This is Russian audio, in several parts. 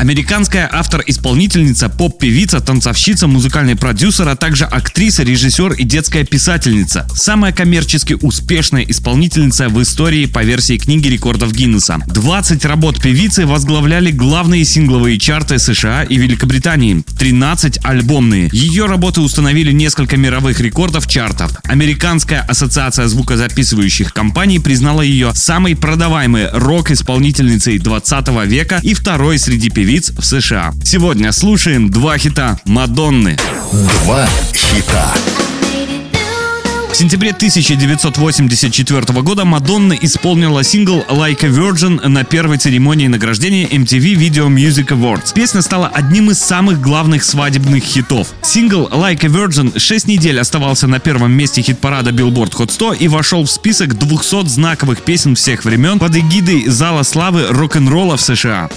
Американская автор-исполнительница, поп-певица, танцовщица, музыкальный продюсер, а также актриса, режиссер и детская писательница. Самая коммерчески успешная исполнительница в истории по версии книги рекордов Гиннесса. 20 работ певицы возглавляли главные сингловые чарты США и Великобритании, 13 альбомные. Ее работы установили несколько мировых рекордов чартов. Американская ассоциация звукозаписывающих компаний признала ее самой продаваемой рок-исполнительницей 20 века и второй среди певиц певиц в США. Сегодня слушаем два хита Мадонны. Два хита. В сентябре 1984 года Мадонна исполнила сингл Like a Virgin на первой церемонии награждения MTV Video Music Awards. Песня стала одним из самых главных свадебных хитов. Сингл Like a Virgin 6 недель оставался на первом месте хит-парада Billboard Hot 100 и вошел в список 200 знаковых песен всех времен под эгидой Зала славы рок-н-ролла в США.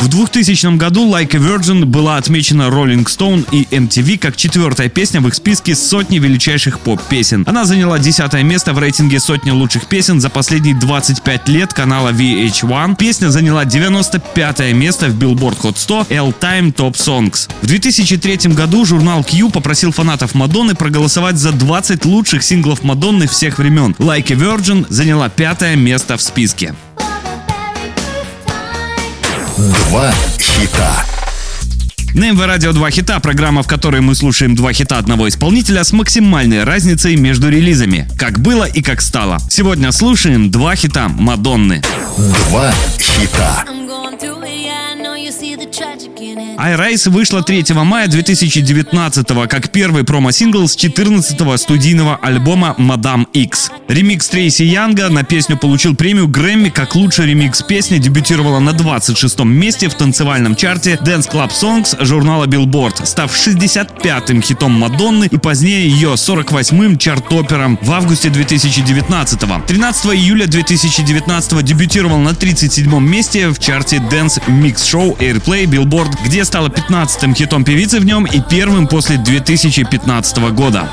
В 2000 году Like a Virgin была отмечена Rolling Stone и MTV как четвертая песня в их списке сотни величайших поп-песен. Она заняла десятое место в рейтинге сотни лучших песен за последние 25 лет канала VH1. Песня заняла 95 место в Billboard Hot 100 L Time Top Songs. В 2003 году журнал Q попросил фанатов Мадонны проголосовать за 20 лучших синглов Мадонны всех времен. Like a Virgin заняла пятое место в списке. Два хита. На МВ Радио 2 хита, программа, в которой мы слушаем два хита одного исполнителя с максимальной разницей между релизами. Как было и как стало. Сегодня слушаем два хита Мадонны. Два хита. iRise вышла 3 мая 2019 как первый промо-сингл с 14-го студийного альбома Madame X. Ремикс Трейси Янга на песню получил премию Грэмми как лучший ремикс песни, дебютировала на 26-м месте в танцевальном чарте Dance Club Songs журнала Billboard, став 65-м хитом Мадонны и позднее ее 48-м чарт-опером в августе 2019 -го. 13 июля 2019 дебютировал на 37-м месте в чарте Dance Mix Show Air Airplay Billboard, где стала 15-м хитом певицы в нем и первым после 2015 года.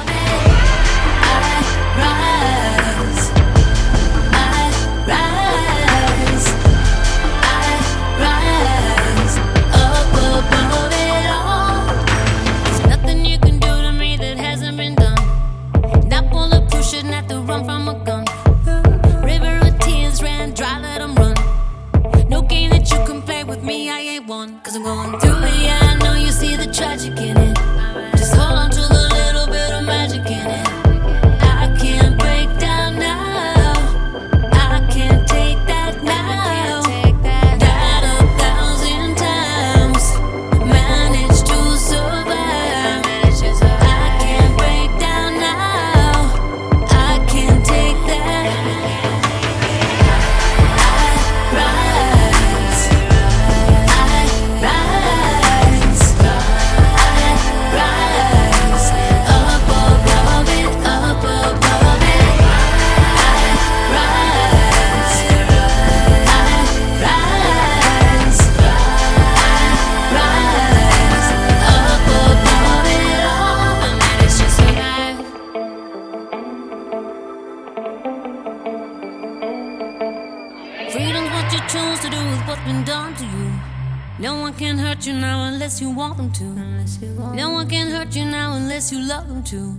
Freedom's what you choose to do with what's been done to you. No one can hurt you now unless you want them to. No one can hurt you now unless you love them to.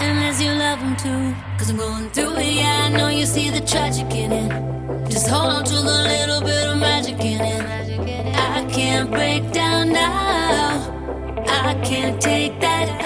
Unless you love them to. Cause I'm going through it, yeah, I know you see the tragic in it. Just hold on to the little bit of magic in it. I can't break down now. I can't take that.